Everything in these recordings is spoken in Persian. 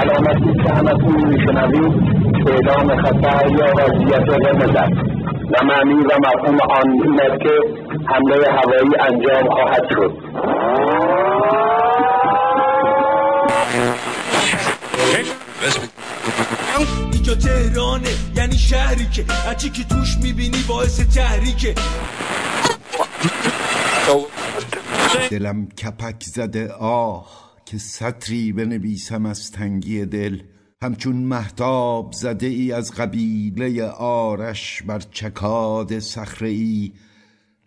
علامتی که همتون میشنوید اعلام خطر یا وضعیت قرمز است. و معنی و مفهوم آن این است که حمله هوایی انجام خواهد شد. اینجا تهرانه یعنی شهری که هرچی که توش می‌بینی باعث تحریکه. دلم کپک زده آه. که سطری بنویسم از تنگی دل. همچون محتاب زده ای از قبیله آرش بر چکاد صخره ای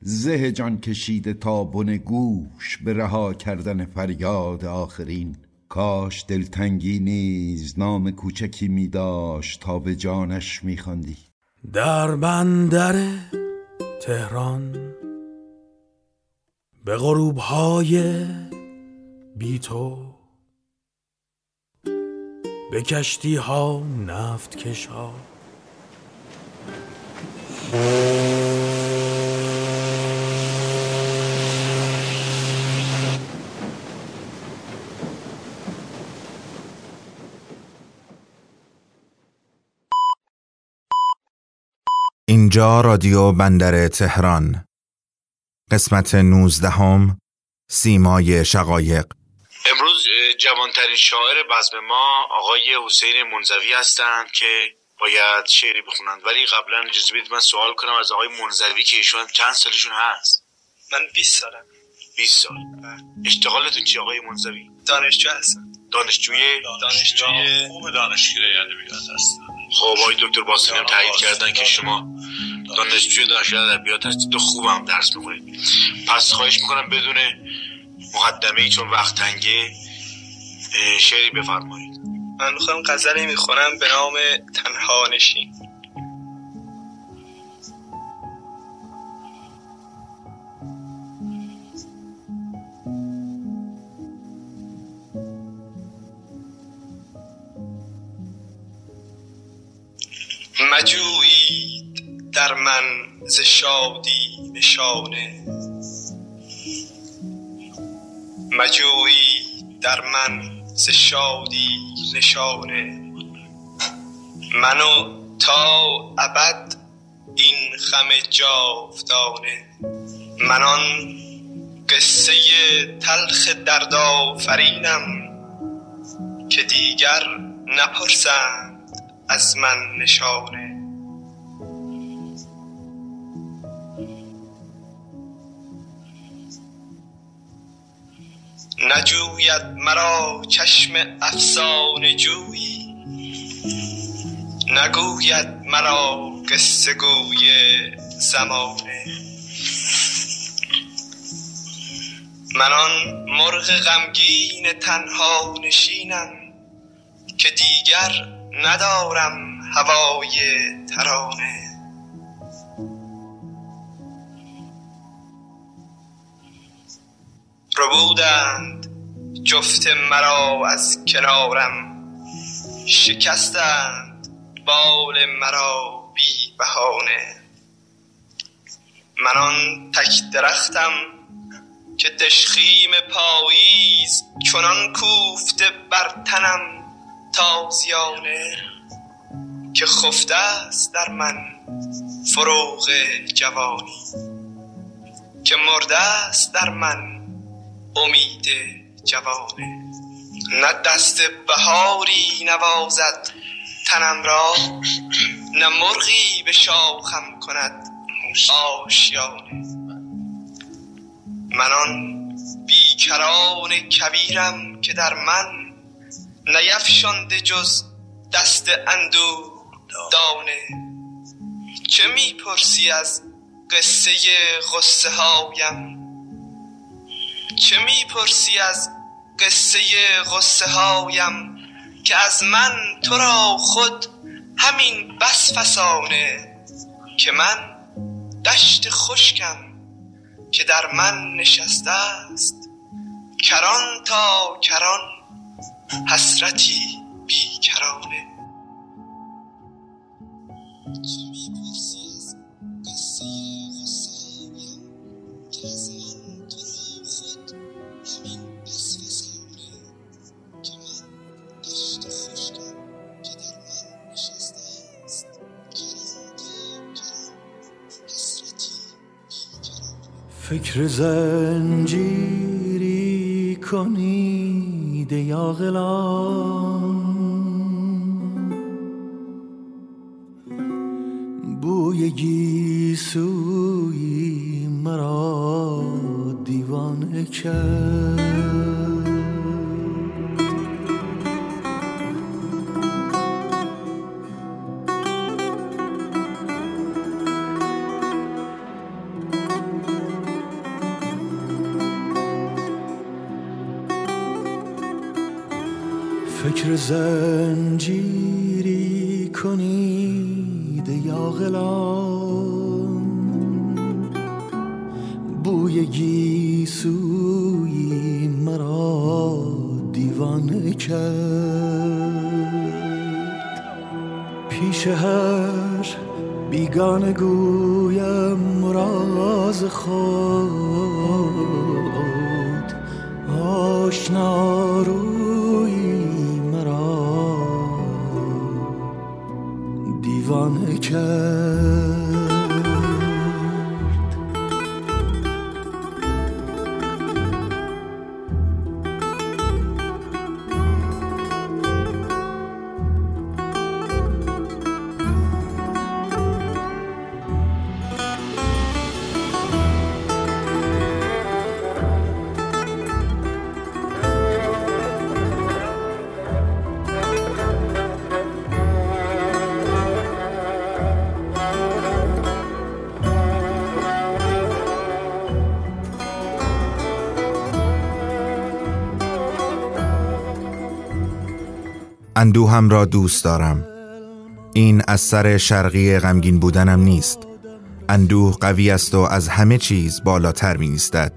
زه جان کشیده تا بن گوش به رها کردن فریاد آخرین. کاش دلتنگی نیز نام کوچکی می داشت تا به جانش می خواندی. در بندر تهران به غروب های بی تو. به کشتی ها نفت کش ها اینجا رادیو بندر تهران. قسمت نوزدهم سیمای شقایق. جوانترین شاعر بزم ما آقای حسین منزوی هستند که باید شعری بخونند. ولی قبلا اجازه بدید من سوال کنم از آقای منزوی که ایشون چند سالشون هست؟ من 20 سالم. 20 سال. اشتغالتون چی آقای منزوی؟ دانشجو هستم. دانشجوی؟ دانشجوی خوب دانشگاه ادبیات هست خب آقای دکتر باسطی هم تایید کردن که شما دانشجوی دانشگاه ادبیات هستید و خوبم درس می‌خونید. پس خواهش می‌کنم بدون مقدمه ای چون وقت تنگه شعری بفرمایید. من می‌خوام غزلی می‌خونم به نام تنها نشین. مجویید در من ز شادی نشانه. مجویید در من ز شادی نشانه. منو تا ابد این خم جاودانه. من آن قصه تلخ دردآفرینم که دیگر نپرسند از من نشانه. نجوید مرا چشم افسانه جویی. نگوید مرا قصه گوی زمانه. من آن مرغ غمگین تنها نشینم که دیگر ندارم هوای ترانه. ربودند. جفت مرا از کنارم شکستند. بال مرا بی بهانه. من آن تک درختم که تشخیم پاییز چنان کوفته بر تنم تازیانه که خفته است در من فروغ جوانی که مرده است در من امید جوانه. نه دست بهاری نوازد تنم را نه مرغی به شاخم کند آشیانه. من آن بیکران کبیرم که در من نیفشانده جز دست اندو دانه. چه می‌پرسی از قصه غصه هایم چه می‌پرسی از قصه غصه هایم که از من تو را خود همین بس فسانه که من دشت خشکم که در من نشسته است. کران تا کران حسرتی بیکرانه. فکر زنجیری کنید یا غلام. بوی گیسوی مرا دیوانه کرد. زنجیری کنید یا غلام. بوی گیسوی مرا دیوانه کرد. پیش هر بیگانه گویم مراز خود. آشنا روی دیوانه اندوهم را دوست دارم. این از سر شرقی غمگین بودنم نیست. اندوه قوی است و از همه چیز بالاتر می نیستد.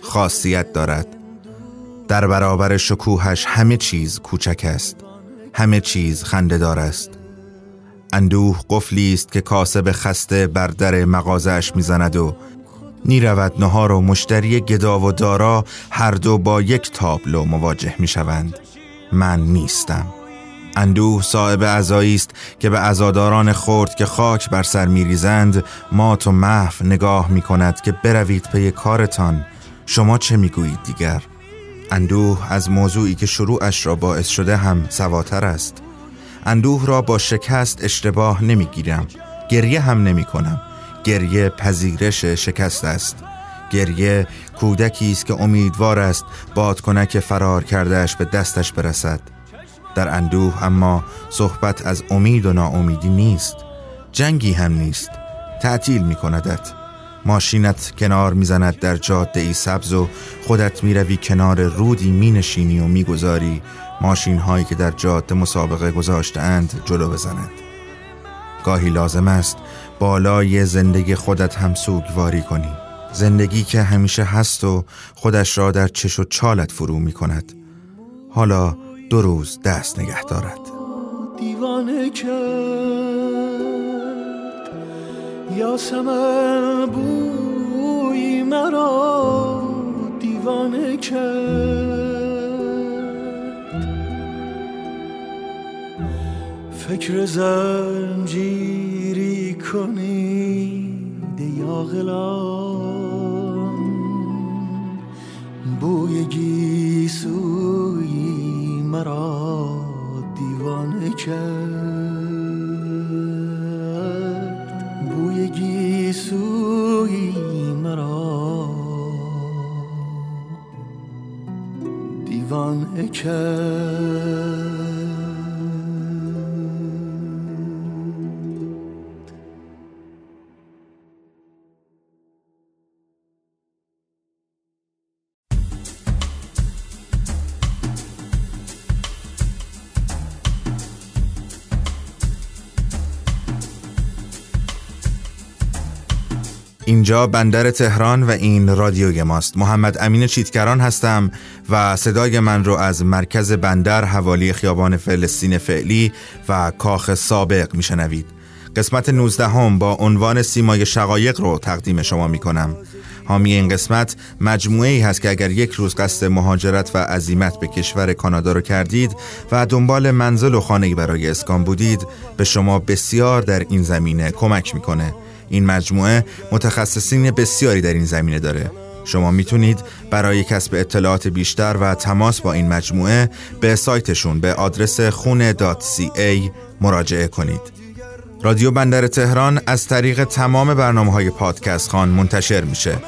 خاصیت دارد. در برابر شکوهش همه چیز کوچک است. همه چیز خندهدار است. اندوه قفلی است که کاسب خسته بر در مغازش می‌زند و نیرود نهار و مشتری گدا و دارا هر دو با یک تابلو مواجه می شوند. من نیستم. اندوه صاحب عزایی است که به عزاداران خرد که خاک بر سر میریزند مات و محو نگاه می کند که بروید پی کارتان. شما چه می‌گویید دیگر؟ اندوه از موضوعی که شروعش را باعث شده هم سواتر است. اندوه را با شکست اشتباه نمی‌گیرم. گریه هم نمی کنم گریه پذیرش شکست است. گریه کودکی است که امیدوار است بادکنک فرار کردهش به دستش برسد. در اندوه اما صحبت از امید و ناامیدی نیست. جنگی هم نیست. تعطیل می کندت ماشینت کنار می‌زند در جاده ای سبز و خودت می‌روی کنار رودی می نشینی و می‌گذاری ماشین هایی که در جاده مسابقه گذاشته اند جلو بزند. گاهی لازم است بالای زندگی خودت هم سوگواری کنی. زندگی که همیشه هست و خودش را در چش و چالت فرو می کند حالا دو روز دست نگه دارد. دیوانه کرد. یا بوی مرا دیوانه کرد. فکر زنجیری کنید یا غلام. بوی گیسوی مرا دیوانه کرد. بوی گیسوی مرا دیوانه کرد. اینجا بندر تهران و این رادیوی ماست. محمد امین چیتکران هستم و صدای من رو از مرکز بندر حوالی خیابان فلسطین فعلی و کاخ سابق میشنوید. قسمت 19 هم با عنوان سیمای شقایق رو تقدیم شما می کنم حامی این قسمت مجموعه ای هست که اگر یک روز قصد مهاجرت و عزیمت به کشور کانادا رو کردید و دنبال منزل و خانه برای اسکان بودید به شما بسیار در این زمینه کمک می‌کنه. این مجموعه متخصصین بسیاری در این زمینه داره شما می‌تونید برای کسب اطلاعات بیشتر و تماس با این مجموعه به سایتشون به آدرس خونه مراجعه کنید. رادیو بندر تهران از طریق تمام برنامه های پادکست خان منتشر میشه.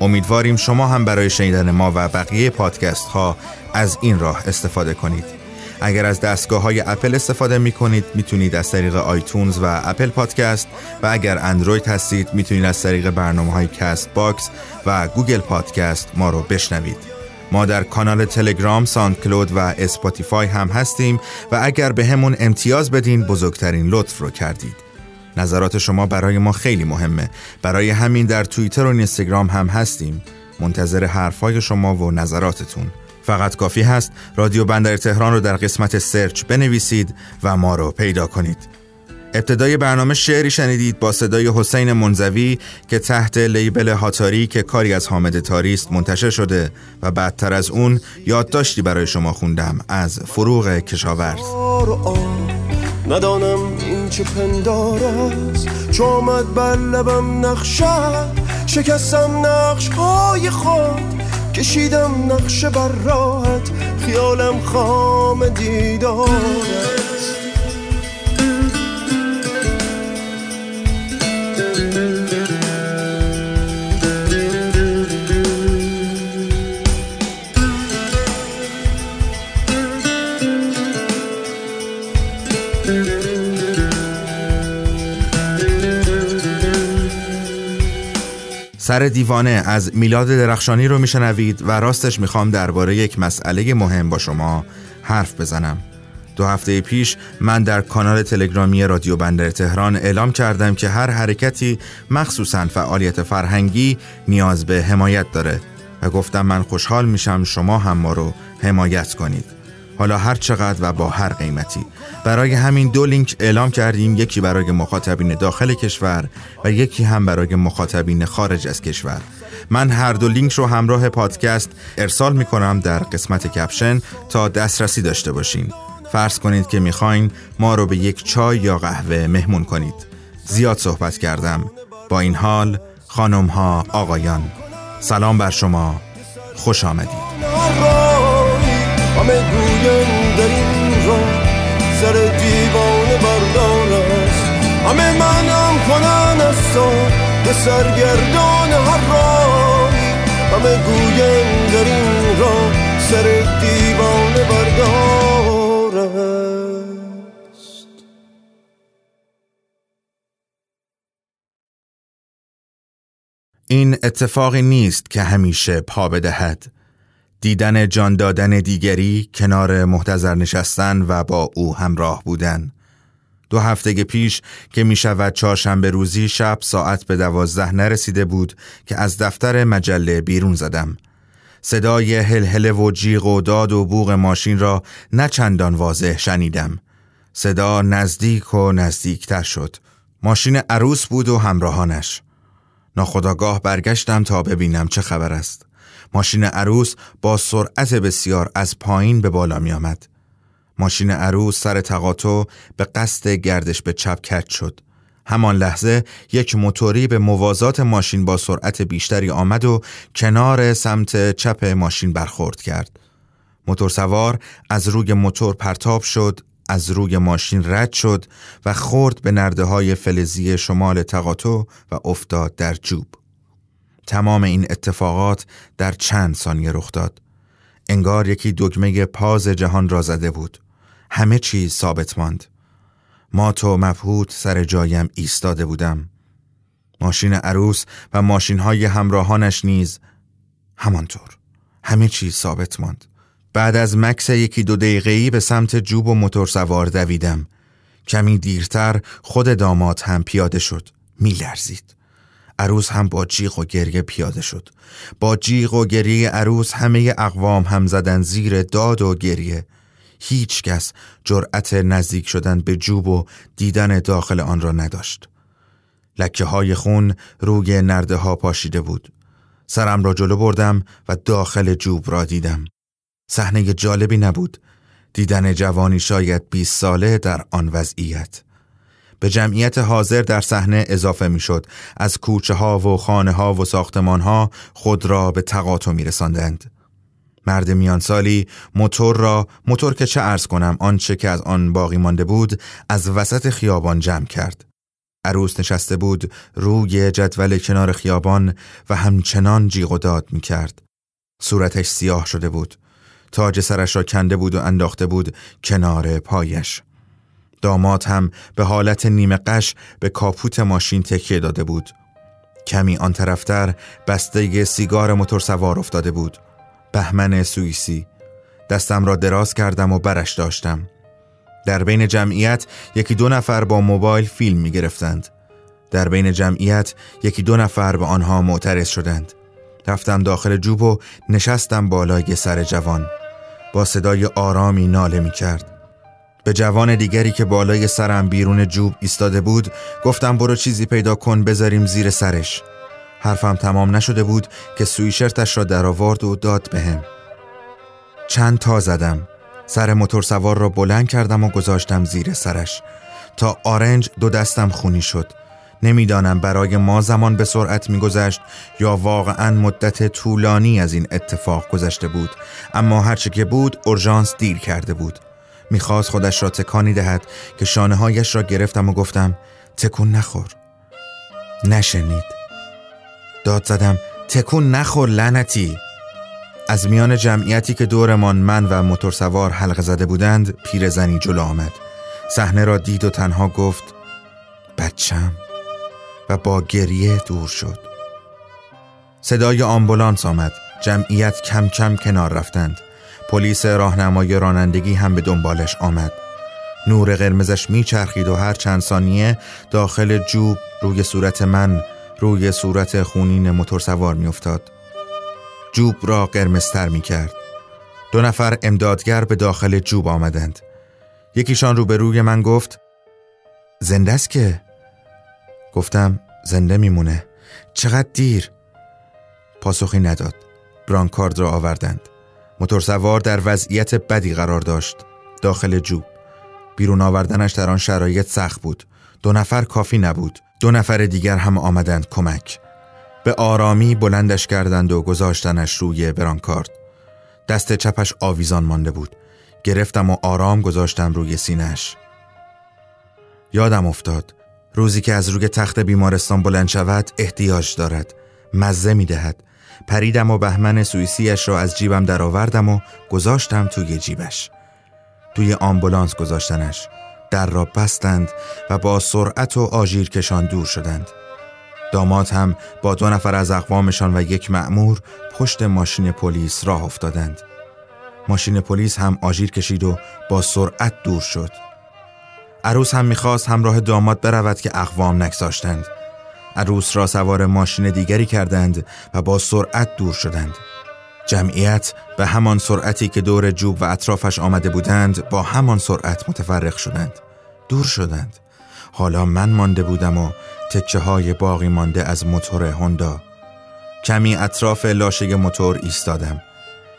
امیدواریم شما هم برای شنیدن ما و بقیه پادکست ها از این راه استفاده کنید. اگر از دستگاه های اپل استفاده می کنید می‌تونید از طریق آیتونز و اپل پادکست و اگر اندروید هستید می‌تونید از طریق برنامه های کست باکس و گوگل پادکست ما رو بشنوید. ما در کانال تلگرام، ساند کلود و اسپاتیفای هم هستیم و اگر به همون امتیاز بدین بزرگترین لطف رو کردید. نظرات شما برای ما خیلی مهمه. برای همین در توییتر و اینستاگرام هم هستیم. منتظر حرفای شما و نظراتتون. فقط کافی هست رادیو بندر تهران رو در قسمت سرچ بنویسید و ما رو پیدا کنید. ابتدای برنامه شعری شنیدید با صدای حسین منزوی که تحت لیبل هاتاری که کاری از حامد تاریست منتشر شده و بعدتر از اون یادداشتی برای شما خوندم از فروغ کشاورز. ندانم این چه پندار است. چومد بر لبم نقشه شکستم نقش های خود. کشیدم نقشه بر راحت خیالم خام دیدارت. سر دیوانه از میلاد درخشانی رو میشنوید و راستش می‌خوام درباره یک مسئله مهم با شما حرف بزنم. دو هفته پیش من در کانال تلگرامی رادیو بندر تهران اعلام کردم که هر حرکتی مخصوصا فعالیت فرهنگی نیاز به حمایت داره و گفتم من خوشحال میشم شما هم ما رو حمایت کنید. حالا هر چقدر و با هر قیمتی. برای همین دو لینک اعلام کردیم یکی برای مخاطبین داخل کشور و یکی هم برای مخاطبین خارج از کشور. من هر دو لینک رو همراه پادکست ارسال می کنم در قسمت کپشن تا دسترسی داشته باشین. فرض کنید که می‌خواین ما رو به یک چای یا قهوه مهمون کنید. زیاد صحبت کردم. با این حال خانم ها آقایان سلام بر شما. خوش آمدید. همه گوین در این را سر دیوانه بردار است. همه منم کنن از تو به سرگردان هر راهی همه گوین در این را سر دیوانه بردار است. این اتفاقی نیست که همیشه پا بدهد. دیدن جان دادن دیگری کنار محتضر نشستن و با او همراه بودن. دو هفته پیش که می شود چهارشنبه روزی شب ساعت به دوازده نرسیده بود که از دفتر مجله بیرون زدم. صدای هلهله و جیغ و داد و بوغ ماشین را نه چندان واضح شنیدم. صدا نزدیک و نزدیکتر شد. ماشین عروس بود و همراهانش. ناخداگاه برگشتم تا ببینم چه خبر است. ماشین عروس با سرعت بسیار از پایین به بالا می آمد. ماشین عروس سر تقاطع به قصد گردش به چپ کج شد. همان لحظه یک موتوری به موازات ماشین با سرعت بیشتری آمد و کنار سمت چپ ماشین برخورد کرد. موتور سوار از روی موتور پرتاب شد، از روی ماشین رد شد و خورد به نرده های فلزی شمال تقاطع و افتاد در جوب. تمام این اتفاقات در چند ثانیه رخ داد. انگار یکی دکمه پاز جهان را زده بود. همه چیز ثابت ماند. ما تو مبهوت سر جایم ایستاده بودم. ماشین عروس و ماشین های همراهانش نیز همانطور. همه چیز ثابت ماند. بعد از مکس یکی دو دقیقه‌ای به سمت جوب و موتور سوار دویدم. کمی دیرتر خود داماد هم پیاده شد. میلرزید. عروس هم با جیغ و گریه پیاده شد. با جیغ و گریه عروس همه اقوام هم زدن زیر داد و گریه. هیچ کس جرأت نزدیک شدن به جوب و دیدن داخل آن را نداشت. لکه های خون روی نرده ها پاشیده بود. سرم را جلو بردم و داخل جوب را دیدم. صحنه جالبی نبود. دیدن جوانی شاید 20 ساله در آن وضعیت. به جمعیت حاضر در صحنه اضافه می‌شد از کوچه ها و خانه ها و ساختمان ها خود را به تقاطع می رساندند. مرد میان سالی موتور را موتور که چه ارز کنم آنچه که از آن باقی مانده بود از وسط خیابان جمع کرد عروس نشسته بود روی جدول کنار خیابان و همچنان جیغ و داد می کرد. صورتش سیاه شده بود. تاج سرش را کنده بود و انداخته بود کنار پایش. داماد هم به حالت نیمه قش به کاپوت ماشین تکیه داده بود. کمی آن طرفتر بسته سیگار موتور سوار افتاده بود. بهمن سوئیسی. دستم را دراز کردم و برش داشتم. در بین جمعیت یکی دو نفر با موبایل فیلم می گرفتند. در بین جمعیت یکی دو نفر به آنها معترض شدند. رفتم داخل جوب و نشستم بالای سر جوان. با صدای آرامی ناله می کرد. به جوان دیگری که بالای سرم بیرون جوب ایستاده بود گفتم برو چیزی پیدا کن بذاریم زیر سرش. حرفم تمام نشده بود که سویشرتش را در آورد و داد بهم. چند تا زدم. سر موتور سوار را بلند کردم و گذاشتم زیر سرش. تا آرنج دو دستم خونی شد. نمی‌دانم برای ما زمان به سرعت میگذشت یا واقعا مدت طولانی از این اتفاق گذشته بود. اما هرچه که بود اورژانس دیر کرده بود. می‌خواست خودش را تکانی دهد که شانه هایش را گرفتم و گفتم تکون نخور. نشنید. داد زدم تکون نخور لعنتی. از میان جمعیتی که دورمان من و موتورسوار حلقه زده بودند پیرزنی جلو آمد. صحنه را دید و تنها گفت بچم. و با گریه دور شد. صدای آمبولانس آمد. جمعیت کم کم کنار رفتند. پلیس راهنمای رانندگی هم به دنبالش آمد نور قرمزش میچرخید و هر چند ثانیه داخل جوب روی صورت من روی صورت خونین موتورسوار میافتاد جوب را قرمزتر می کرد. دو نفر امدادگر به داخل جوب آمدند. یکیشان روبروی من گفت زنده است که؟ گفتم زنده میمونه. چقدر دیر؟ پاسخی نداد. برانکارد را آوردند. موتورسوار در وضعیت بدی قرار داشت. داخل جوب. بیرون آوردنش در آن شرایط سخت بود. دو نفر کافی نبود. دو نفر دیگر هم آمدند کمک. به آرامی بلندش کردند و گذاشتنش روی برانکارد دست چپش آویزان مانده بود گرفتم و آرام گذاشتم روی سینش یادم افتاد روزی که از روی تخت بیمارستان بلند شود احتیاج دارد مزه می دهد پریدم و بهمن سوئیسیش را از جیبم درآوردم و گذاشتم توی جیبش توی آمبولانس گذاشتنش در را بستند و با سرعت و آژیر کشان دور شدند داماد هم با دو نفر از اقوامشان و یک مأمور پشت ماشین پلیس راه افتادند. ماشین پلیس هم آژیر کشید و با سرعت دور شد. عروس هم می‌خواست همراه داماد برود که اقوام نگذاشتند. عروس را سوار ماشین دیگری کردند و با سرعت دور شدند. جمعیت به همان سرعتی که دور جوب و اطرافش آمده بودند با همان سرعت متفرق شدند. دور شدند. حالا من مانده بودم و تکه های باقی مانده از موتور هوندا کمی اطراف لاشه موتور ایستادم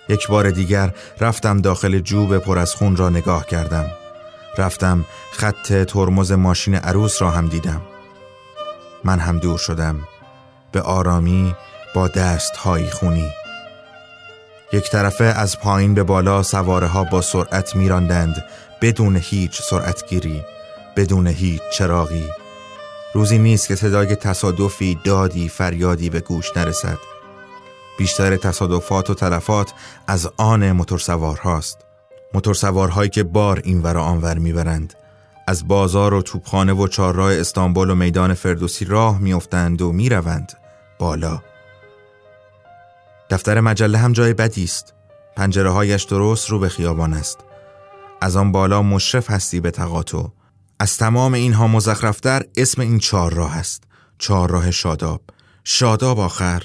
یک بار دیگر رفتم داخل جوب پر از خون را نگاه کردم رفتم خط ترمز ماشین عروس را هم دیدم من هم دور شدم. به آرامی با دست های خونی. یک طرفه از پایین به بالا سواره ها با سرعت میراندند بدون هیچ سرعتگیری بدون هیچ چراغی. روزی نیست که صدای تصادفی دادی فریادی به گوش نرسد. بیشتر تصادفات و تلفات از آن موتورسوار هاست موتورسوارهایی که بار این ور آنور می‌برند. از بازار و توپخانه و چهارراه استانبول و میدان فردوسی راه میافتند و می‌روند بالا. دفتر مجله هم جای بدی است. پنجره هایش درست رو به خیابان است. از آن بالا مشرف هستی به تقاطع. از تمام اینها مزخرفتر اسم این چهار راه است. چهار راه شاداب. شاداب آخر.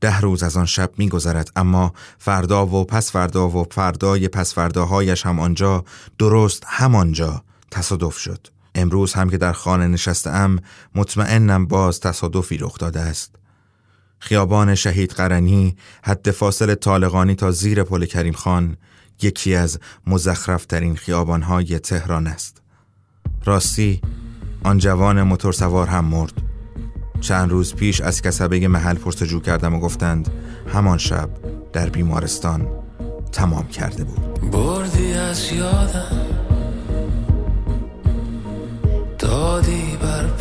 ده روز از آن شب میگذرد اما فردا و پس فردا و فردای پس فرداهایش هم آنجا درست همانجا. تصادف شد. امروز هم که در خانه نشسته ام مطمئنم باز تصادفی رخ داده است. خیابان شهید قرنی حد فاصل طالقانی تا زیر پل کریم خان یکی از مزخرفترین خیابانهای تهران است. راستی آن جوان موتورسوار هم مرد. چند روز پیش از کسبه محل پرسجو کردم و گفتند همان شب در بیمارستان تمام کرده بود. بردی از یادم. دادی بر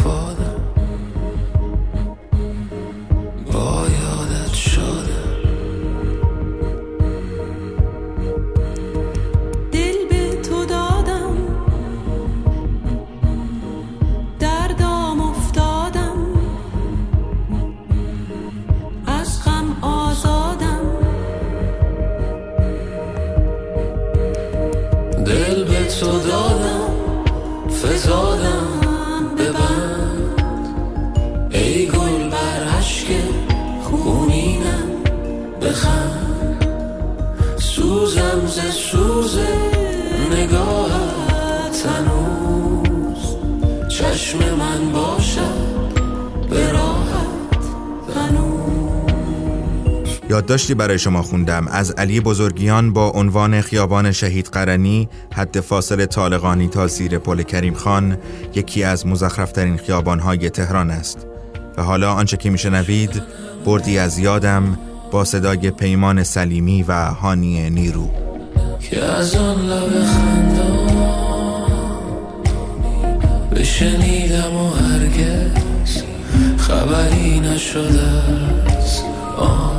یادداشتی برای شما خوندم. از علی بزرگیان با عنوان خیابان شهید قرنی حد فاصل طالقانی تا زیر پل کریم خان یکی از مزخرفترین خیابانهای تهران است. و حالا آنچه که میشنوید بردی از یادم با صدای پیمان سلیمی و هانی نیرو. که از آن لب بشنیدم و هرگز خبری نشده است. آن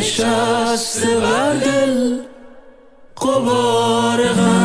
نشسته بر دل قبار غم.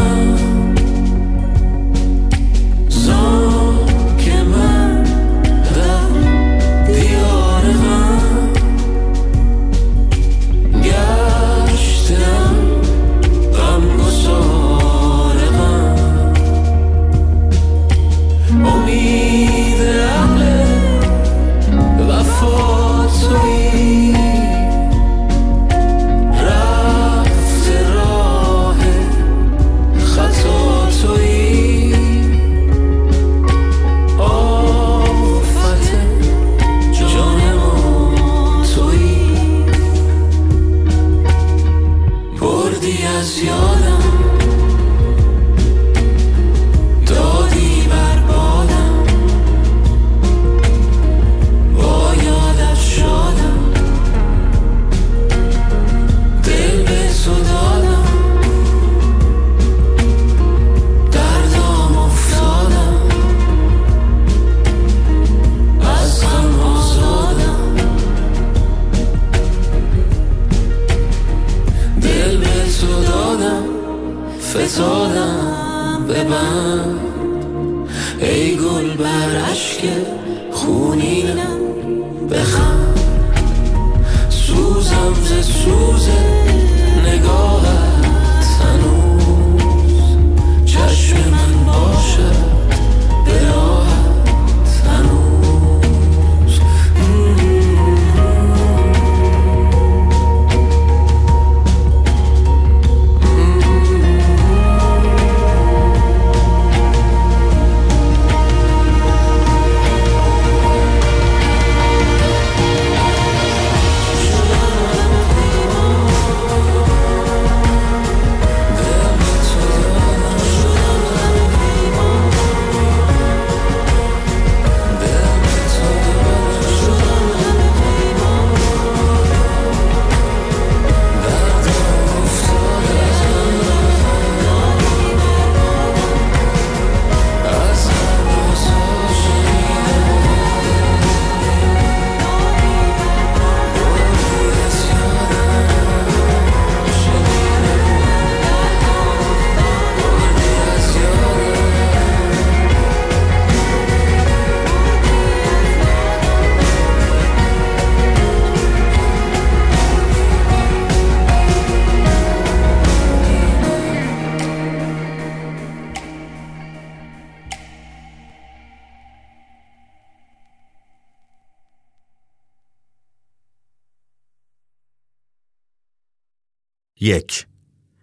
یک.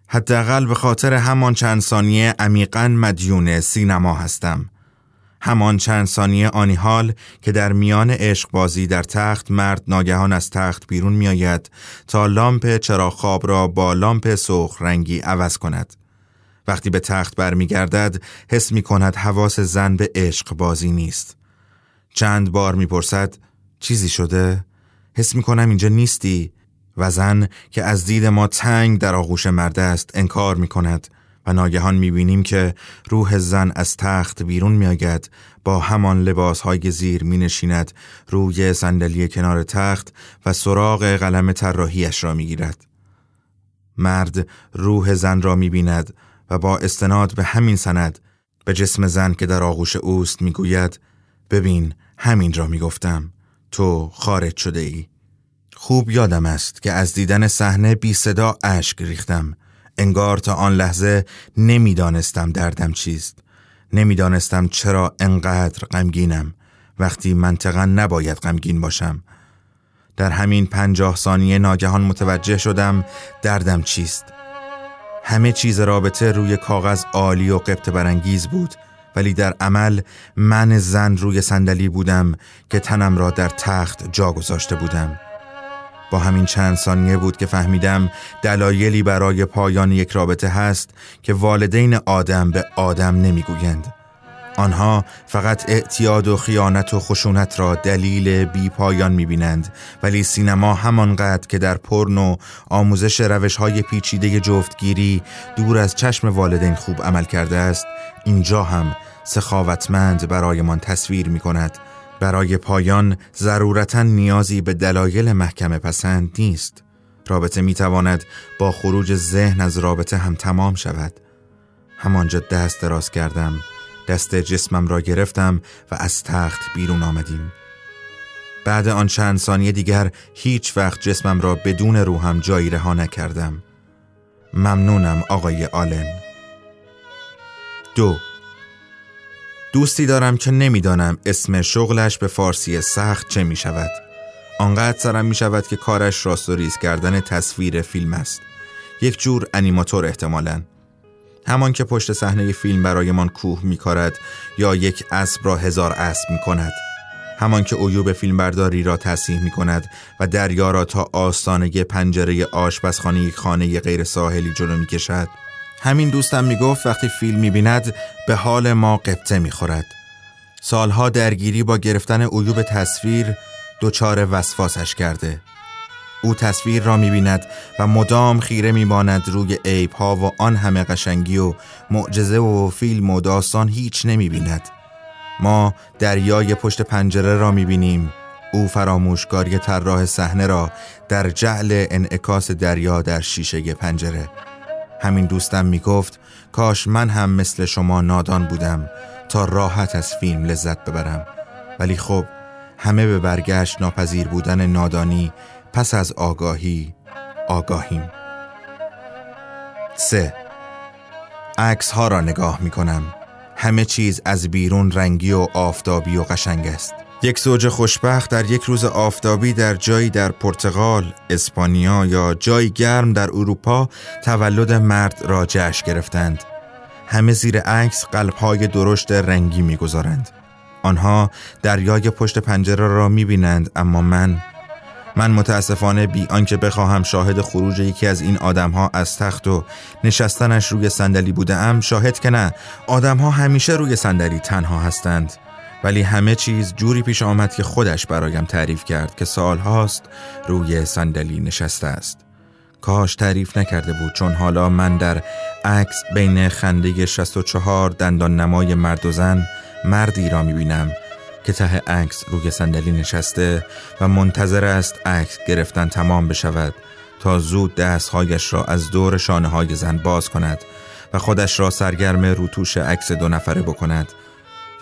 حداقل به خاطر همان چند ثانیه عمیقا مدیون سینما هستم. همان چند ثانیه آنی حال که در میان عشق بازی در تخت مرد ناگهان از تخت بیرون میآید تا لامپ چراغ خواب را با لامپ سرخ رنگی عوض کند. وقتی به تخت برمیگردد حس می کند حواس زن به عشق بازی نیست. چند بار می‌پرسد چیزی شده؟ حس می کنم اینجا نیستی. و زن که از دید ما تنگ در آغوش مرد است انکار می کند و ناگهان می بینیم که روح زن از تخت بیرون می آگد با همان لباس های زیر می نشیند روی صندلی کنار تخت و سراغ قلم طراحیش را می گیرد. مرد روح زن را می بیند و با استناد به همین سند به جسم زن که در آغوش اوست می گوید ببین همین را می گفتم تو خارج شده ای خوب یادم است که از دیدن صحنه بی صدا اشک ریختم. انگار تا آن لحظه نمی‌دانستم دردم چیست. نمی‌دانستم چرا انقدر غمگینم. وقتی منطقا نباید غمگین باشم. در همین پنجاه ثانیه ناگهان متوجه شدم دردم چیست. همه چیز رابطه روی کاغذ عالی و قبط برانگیز بود ولی در عمل من زن روی صندلی بودم که تنم را در تخت جا گذاشته بودم. با همین چند ثانیه بود که فهمیدم دلایلی برای پایان یک رابطه هست که والدین آدم به آدم نمی‌گویند. آنها فقط اعتیاد و خیانت و خشونت را دلیل بی پایان می بینند ولی سینما همانقدر که در پرن و آموزش روش های پیچیده جفتگیری دور از چشم والدین خوب عمل کرده است اینجا هم سخاوتمند برایمان تصویر می کند برای پایان ضرورتا نیازی به دلایل محکمه پسند نیست. رابطه می تواند با خروج ذهن از رابطه هم تمام شود. همانجا دست دراز کردم دست جسمم را گرفتم و از تخت بیرون آمدیم. بعد آن چند ثانیه دیگر هیچ وقت جسمم را بدون روحم جایی رها نکردم. ممنونم آقای آلن. دو دوستی دارم که نمی‌دانم اسم شغلش به فارسی سخت چه می شود آنقدر سرم می شود که کارش راست و ریز کردن تصویر فیلم است. یک جور انیماتور احتمالاً. همان که پشت صحنه فیلم برایمان کوه میکارد یا یک اسب را هزار اسب می کند همان که عیوب فیلمبرداری را تصحیح می کند و دریا را تا آستانه پنجره آشپزخانه خانه غیر ساحلی جلو می کشد همین دوستم می گفت وقتی فیلم می بیند به حال ما قبطه می خورد سالها درگیری با گرفتن عیوب تصویر دچار وسواسش کرده. او تصویر را می‌بیند و مدام خیره میماند روی عیب ها و آن همه قشنگی و معجزه و فیلم و داستان هیچ نمی‌بیند. ما دریای پشت پنجره را می‌بینیم. او فراموشکاری طراح صحنه را در جعل انعکاس دریا در شیشه پنجره. همین دوستم می‌گفت کاش من هم مثل شما نادان بودم تا راحت از فیلم لذت ببرم. ولی خب همه به برگشت ناپذیر بودن نادانی پس از آگاهی آگاهیم. سه. عکس ها را نگاه می کنم همه چیز از بیرون رنگی و آفتابی و قشنگ است. یک زوج خوشبخت در یک روز آفتابی در جایی در پرتغال، اسپانیا یا جایی گرم در اروپا تولد مرد را جشن گرفتند. همه زیر عکس قلبهای درشت رنگی می‌گذارند. آنها دریای پشت پنجره را می‌بینند اما من من متاسفانه بی آنکه بخواهم شاهد خروج یکی از این آدمها از تخت و نشستنش روی صندلی بوده ام شاهد که نه آدمها همیشه روی صندلی تنها هستند ولی همه چیز جوری پیش آمد که خودش برایم تعریف کرد که سالهاست روی صندلی نشسته است. کاش تعریف نکرده بود چون حالا من در عکس بین خنده 64 دندان نمای مرد و زن مردی را می‌بینم که ته عکس روی صندلی نشسته و منتظر است عکس گرفتن تمام بشود تا زود دستهایش را از دور شانه های زن باز کند و خودش را سرگرم روتوش عکس دو نفره بکند.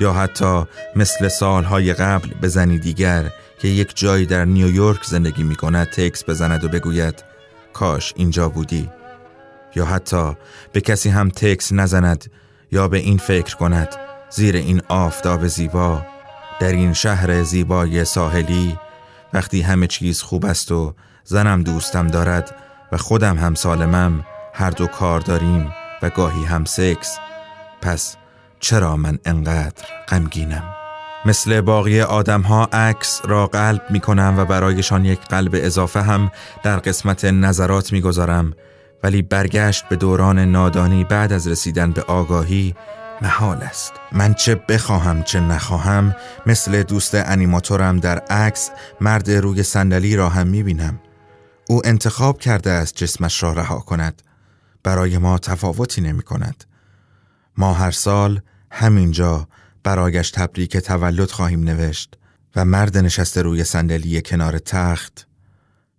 یا حتی مثل سالهای قبل به زنی دیگر که یک جایی در نیویورک زندگی می کند تکس بزند و بگوید کاش اینجا بودی. یا حتی به کسی هم تکس نزند یا به این فکر کند زیر این آفتاب زیبا در این شهر زیبای ساحلی وقتی همه چیز خوب است و زنم دوستم دارد و خودم هم سالمم هر دو کار داریم و گاهی هم سکس پس چرا من انقدر غمگینم؟ مثل باقی آدم ها عکس را قلب می کنم و برایشان یک قلب اضافه هم در قسمت نظرات می گذارم ولی برگشت به دوران نادانی بعد از رسیدن به آگاهی محال است. من چه بخواهم چه نخواهم مثل دوست انیماتورم در عکس مرد روی صندلی را هم می بینم او انتخاب کرده است جسمش را رها کند. برای ما تفاوتی نمی کند ما هر سال همینجا برایش تبریک تولد خواهیم نوشت و مرد نشسته روی صندلی کنار تخت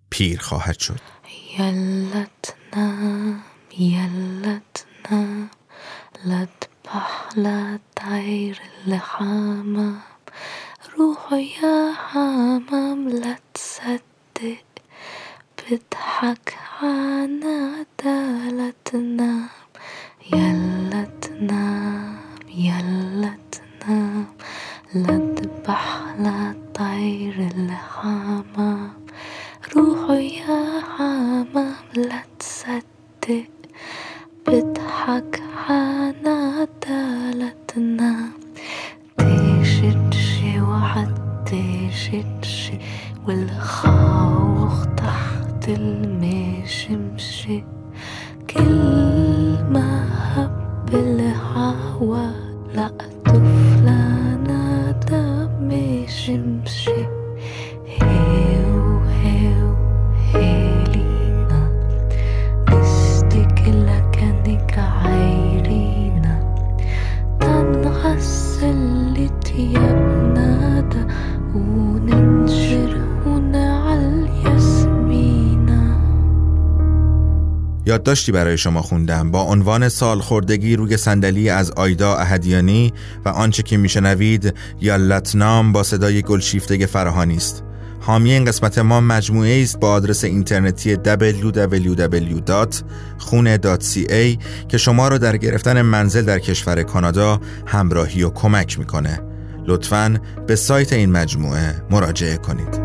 پیر خواهد شد. يلتنا يلتنا لا تبح لا طير الحمام روح يا حمام لا تصدق بضحك عنادا لا تنام يلا تنام يلا تنام لا تبح لا طير الحمام. روح يا حمام لا تصدق. بضحك عنادا لا تنام تشتشي وحتشتشي والخوخ تحت المشمشي یادداشتی برای شما خوندم. با عنوان سالخوردگی روی صندلی از آیدا اهدیانی و آنچه که میشنوید یا لتنام با صدای گلشیفته فراهانی است. حامی این قسمت ما مجموعه است با آدرس اینترنتی www.khune.ca که شما را در گرفتن منزل در کشور کانادا همراهی و کمک می‌کنه. لطفاً به سایت این مجموعه مراجعه کنید.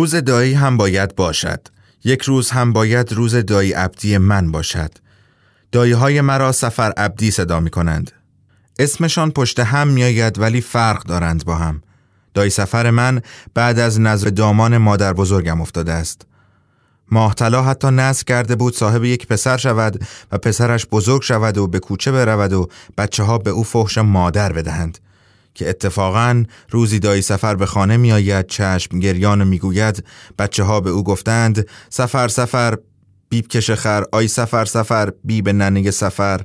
روز دایی هم باید باشد. یک روز هم باید روز دایی عبدی من باشد. دایی های مرا سفر عبدی صدا می کنند اسمشان پشت هم میآید ولی فرق دارند با هم. دایی سفر من بعد از نظر دامان مادر بزرگم افتاده است. ماهتلا حتی نصر کرده بود صاحب یک پسر شود و پسرش بزرگ شود و به کوچه برود و بچه ها به او فحش مادر بدهند. که اتفاقا روزی دایی سفر به خانه می آید چشم گریان و می‌گوید. بچه ها به او گفتند سفر سفر بیب کش خر آی سفر سفر بیب ننه سفر.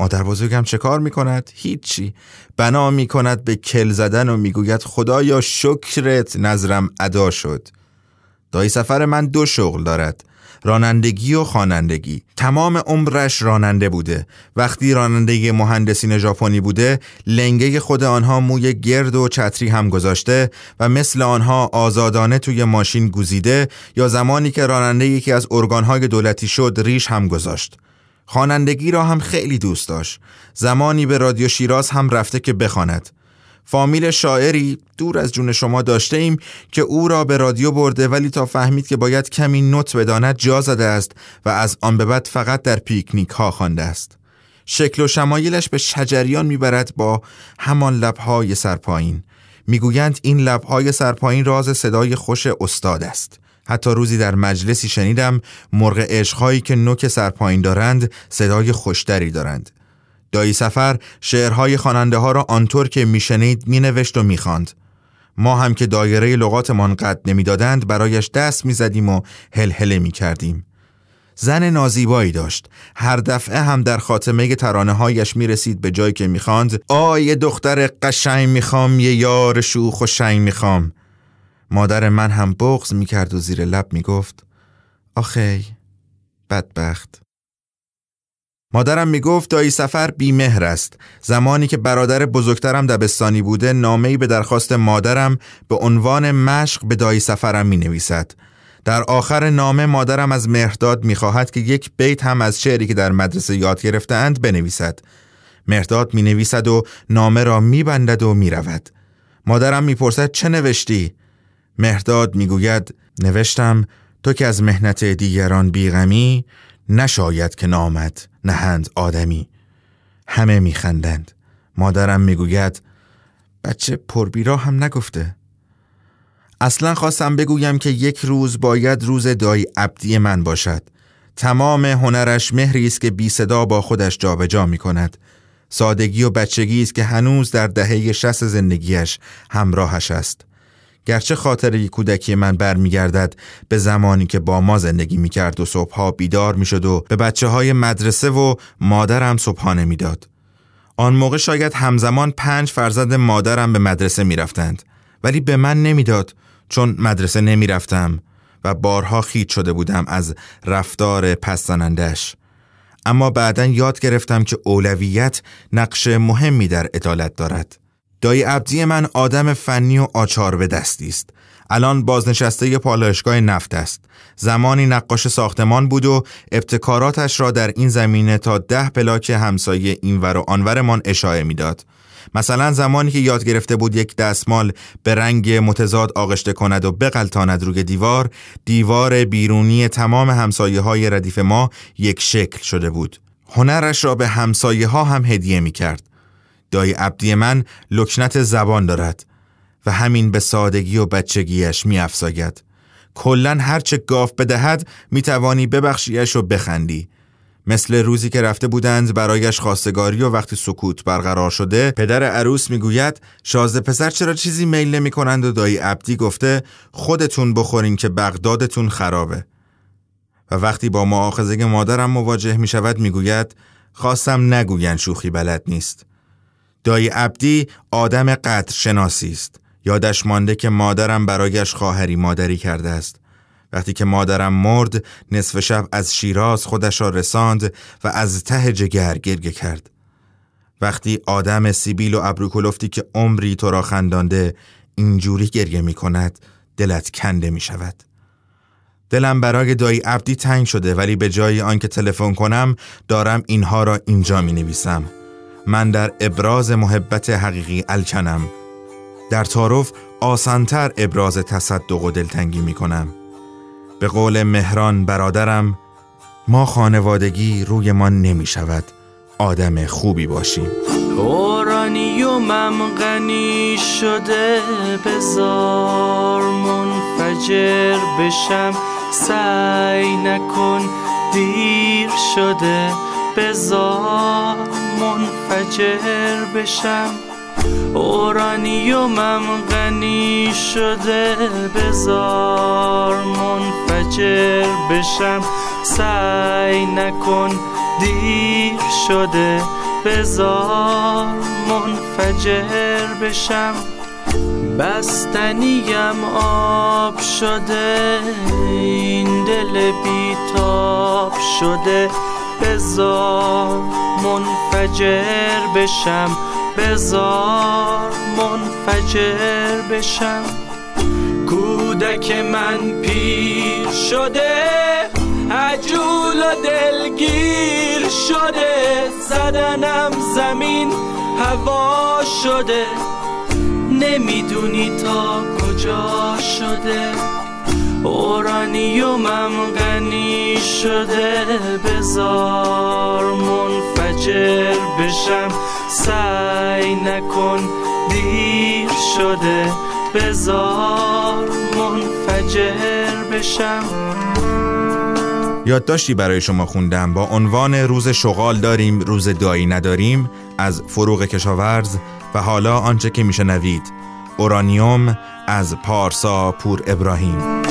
مادر بزرگم چه کار می کند؟ هیچی. بنا می کند به کل زدن و می‌گوید خدایا شکرت نظرم ادا شد. دایی سفر من دو شغل دارد. رانندگی و خوانندگی. تمام عمرش راننده بوده. وقتی راننده مهندسین ژاپنی بوده لنگه خود آنها موی گرد و چتری هم گذاشته و مثل آنها آزادانه توی ماشین گزیده یا زمانی که راننده یکی از ارگانهای دولتی شد ریش هم گذاشت. خوانندگی را هم خیلی دوست داشت. زمانی به رادیو شیراز هم رفته که بخواند. فامیل شاعری دور از جون شما داشته ایم که او را به رادیو برده ولی تا فهمید که باید کمی نوت بداند جا زده است و از آن به بعد فقط در پیکنیک ها خوانده است. شکل و شمایلش به شجریان می‌برد با همان لبهای سرپایین. می‌گویند این لبهای سرپایین راز صدای خوش استاد است. حتی روزی در مجلسی شنیدم مرغ عشقهایی که نوک سرپایین دارند صدای خوشتری دارند. دایی سفر شعرهای خواننده ها را آنطور که میشنید مینوشت و می‌خواند. ما هم که دایره لغاتمان قد نمی‌دادند برایش دست می‌زدیم و هلهله می‌کردیم. زن نازیبایی داشت هر دفعه هم در خاتمه ترانه هایش می رسید به جایی که می‌خواند آی دختر قشنگ می‌خوام یه یار شوخ و شنگ می‌خوام مادر من هم بغز می‌کرد و زیر لب می‌گفت آخی بدبخت مادرم می‌گفت دایی سفر بیمهر است. زمانی که برادر بزرگترم دبستانی بوده نامه‌ای به درخواست مادرم به عنوان مشق به دایی سفرم می نویسد در آخر نامه مادرم از مهرداد می‌خواهد که یک بیت هم از شعری که در مدرسه یاد گرفتهاند بنویسد. مهرداد می نویسد و نامه را میبندد و می‌رود. مادرم می‌پرسد چه نوشتی؟ مهرداد می‌گوید نوشتم تو که از مهنت دیگران بیغمی نشاید که نامد نهند آدمی. همه میخندند. مادرم می‌گوید بچه پربیرا هم نگفته. اصلا خواستم بگویم که یک روز باید روز دای عبدی من باشد. تمام هنرش مهری است که بی صدا با خودش جابجا جا می کند سادگی و بچگی است که هنوز در دهه شست زندگیش همراهش است. گرچه خاطره کودکی من برمیگردد به زمانی که با ما زندگی می‌کرد و صبحها بیدار می‌شد و به بچه های مدرسه و مادرم صبحانه می‌داد. آن موقع شاید همزمان پنج فرزند مادرم به مدرسه می‌رفتند ولی به من نمی‌داد چون مدرسه نمی‌رفتم و بارها خیت شده بودم از رفتار پسزنندش اما بعدا یاد گرفتم که اولویت نقش مهمی در عدالت دارد دایی عبدی من آدم فنی و آچار به دستی است. الان بازنشسته پالایشگاه نفت است. زمانی نقاش ساختمان بود و ابتکاراتش را در این زمینه تا ده پلاک همسایه اینور و آنورمان اشاعه می‌داد. مثلا زمانی که یاد گرفته بود یک دستمال به رنگ متضاد آغشته کند و بغلتاند روی دیوار دیوار بیرونی تمام همسایه های ردیف ما یک شکل شده بود هنرش را به همسایه ها هم هدیه می کرد دای عبدی من لکنت زبان دارد و همین به سادگی و بچگیش می افزاید. کلن هرچه گاف بدهد می توانی ببخشیش و بخندی. مثل روزی که رفته بودند برایش خواستگاری و وقتی سکوت برقرار شده پدر عروس می‌گوید شازده پسر چرا چیزی میل نمی کنند و دایی عبدی گفته خودتون بخورین که بغدادتون خرابه و وقتی با معاخذه مادرم مواجه می شود می گوید خواستم نگوین شوخی بلد نیست دایی عبدی آدم قدر شناسی است. یادش مانده که مادرم برایش خواهری مادری کرده است. وقتی که مادرم مرد نصف شب از شیراز خودش را رساند و از ته جگر گرگه کرد. وقتی آدم سیبیل و ابروکلفتی که عمری تو را خندانده اینجوری گریه می کند دلت کنده می شود. دلم برای دایی عبدی تنگ شده ولی به جای آنکه تلفن کنم دارم اینها را اینجا می نویسم. من در ابراز محبت حقیقی الکنم. در تعارف آسانتر ابراز تصدق و دلتنگی می کنم به قول مهران برادرم ما خانوادگی روی ما نمی شود آدم خوبی باشیم. اورانیومم غنی شده بزار منفجر بشم. سعی نکن دیر شده بزار منفجر بشم. اورانیومم غنی شده. بزار منفجر بشم. سعی نکن دیر شده. بزار منفجر بشم. بستنیم آب شده. این دل بیتاب شده. بزار منفجر بشم بزار منفجر بشم. کودک من پیر شده عجول و دلگیر شده زدنم زمین هوا شده. نمی‌دونی تا کجا شده. اورانیومم غنی شده بزار منفجر بشم. سعی نکن دیر شده بزار منفجر بشم. یادداشتی برای شما خوندم. با عنوان روز شغال داریم روز دایی نداریم از فروغ کشاورز و حالا آنچه که میشنوید. اورانیوم از پارسا پور ابراهیم.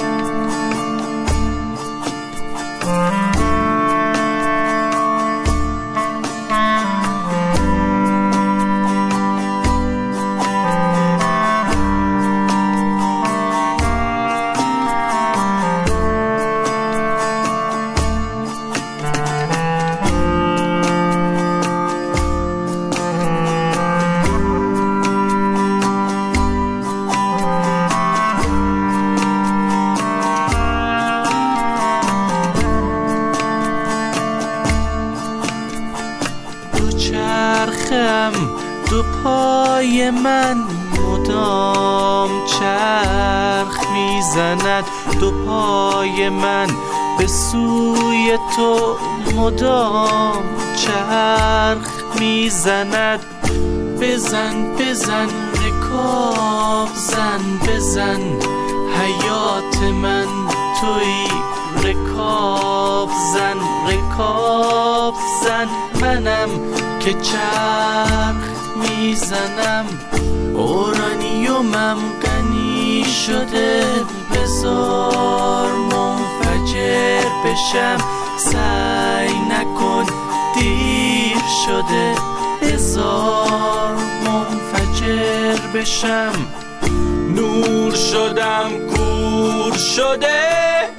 من مدام چرخ می‌زند. دو پای من به سوی تو مدام چرخ می‌زند. بزن بزن رکاب زن بزن. حیات من توی رکاب زن رکاب زن. منم که چرخ می‌زنم. اورانیومم غنی شده بزار منفجر بشم. سعی نکن دیر شده بزار منفجر بشم. نور شدم کور شده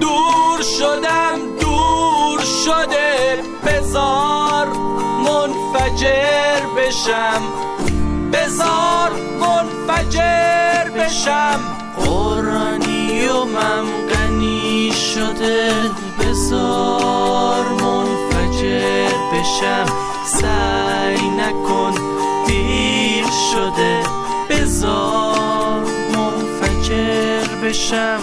دور شدم دور شده. بزار منفجر بشم. بزار منفجر بشم. قرانیومم غنی شده بزار منفجر بشم. سعی نکن دیر شده بزار منفجر بشم.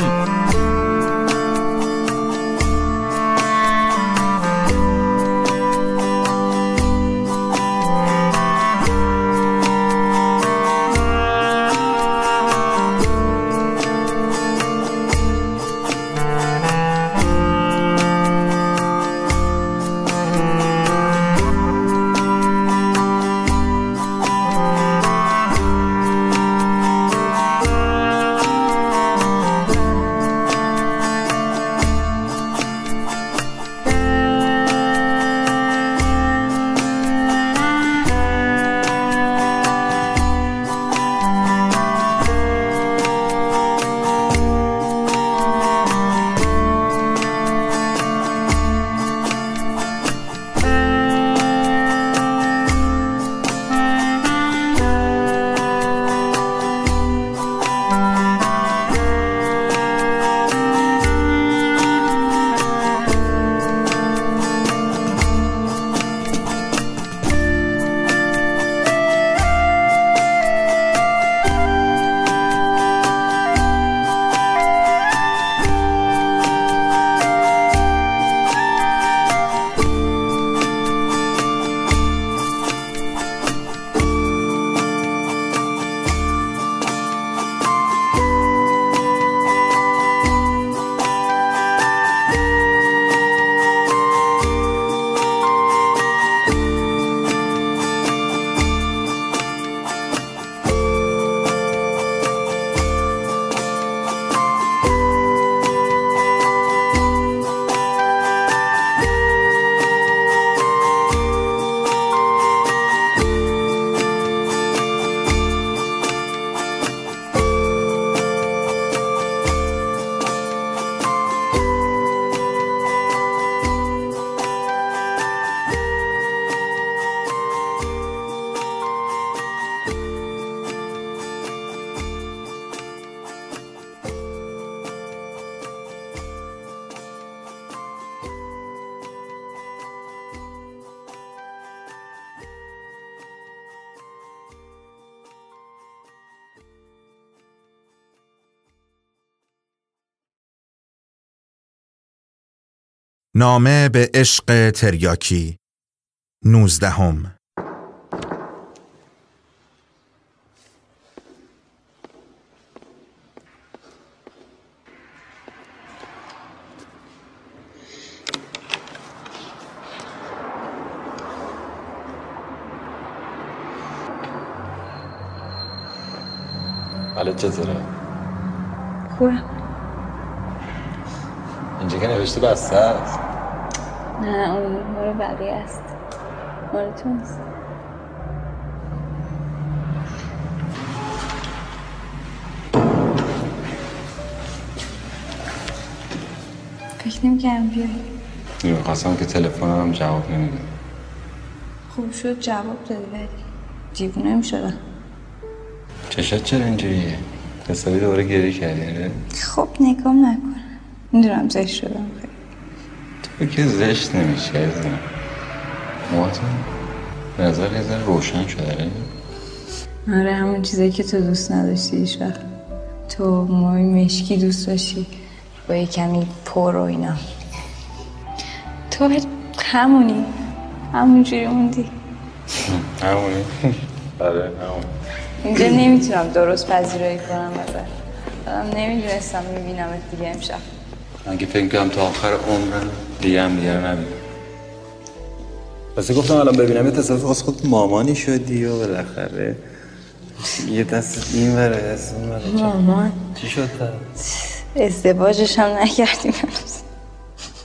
نامه به عشق تریاکی. نوزدهم. حالا چطوره؟ خوبه. اینجا که نوشته بسته است. نه اون مال بقیه است. مال تو نیست. فکر نمی‌کردم بیای. می‌خواستم که تلفنم هم جواب نمیده. خوب شد جواب دادی ولی دیوونه می‌شدم. چشات چرا اینجوریه؟ حسابی دوباره گریه کردی آره؟ خب نگام نکن. می‌دونم زشت شدم. خیلی که زشت نمیشه عزیزم. موهاتون به نظر یه ذره روشن شده آره؟ همون چیزایی که تو دوست نداشتی هیچ وقت. تو موی مشکی دوست داشتی با یه کمی پر و اینا. تو همونی. همونجوری موندی. همونی؟ آره همون اینجا نمی‌تونم درست پذیرایی کنم ازت. نمی‌دونستم می‌بینم دیگه امشب. من که فکر کنم تا آخر عمرم دیگه هم دیگه رو نبینم. واسه گفتم الان ببینم. یه تصادف واسه خود مامانی شدی و بالاخره یه دست این وره دست اون وره. چه- مامان. چی شد تا؟ ازدواجش هم نکردیم.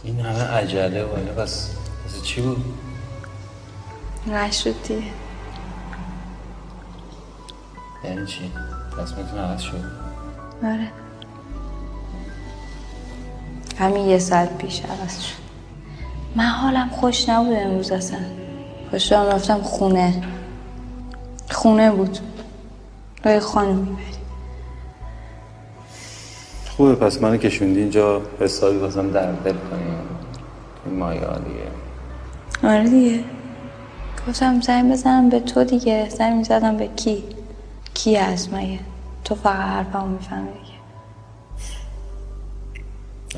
این همه عجله و پس پس چی بود؟ نشد دیگه یعنی چی؟ تصمیمتون عوض شد؟ آره. همین یه ساعت پیش عوض شد. من حالم خوش نبود امروز اصلا. خوش هم رفتم خونه. خونه بود. یه خانم. می‌بری خوبه پس منو کشوندی اینجا حسابی واسم در دل کنیم این مایه ها دیگه. آره دیگه. گفتم زنگ بزنم به تو دیگه. زنگ می‌زدم به کی؟ کی هست مگه؟ تو فقط حرفمو می‌فهمی دیگه.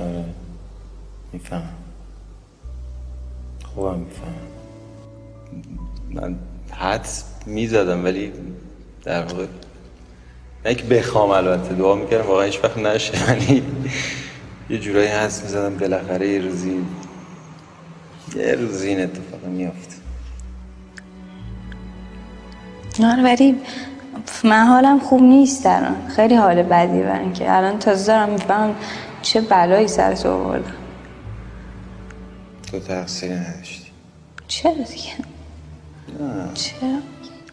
آره. می‌فهمم. خوبم می‌فهمم من حد می‌زدم ولی در واقع نه که بخوام البته دعا می‌کردم واقعا هیچ وقت نشه. یعنی یه جورایی حس می‌زدم بالاخره یه روزی یه روزی این اتفاق میافت. آره ولی من حالم خوب نیست الان. خیلی حال بدی برن که الان تازه دارم می‌فهمم چه بلایی سر تو آوردم تو تقصیری نداشتی. چرا دیگه؟ نه. چرا؟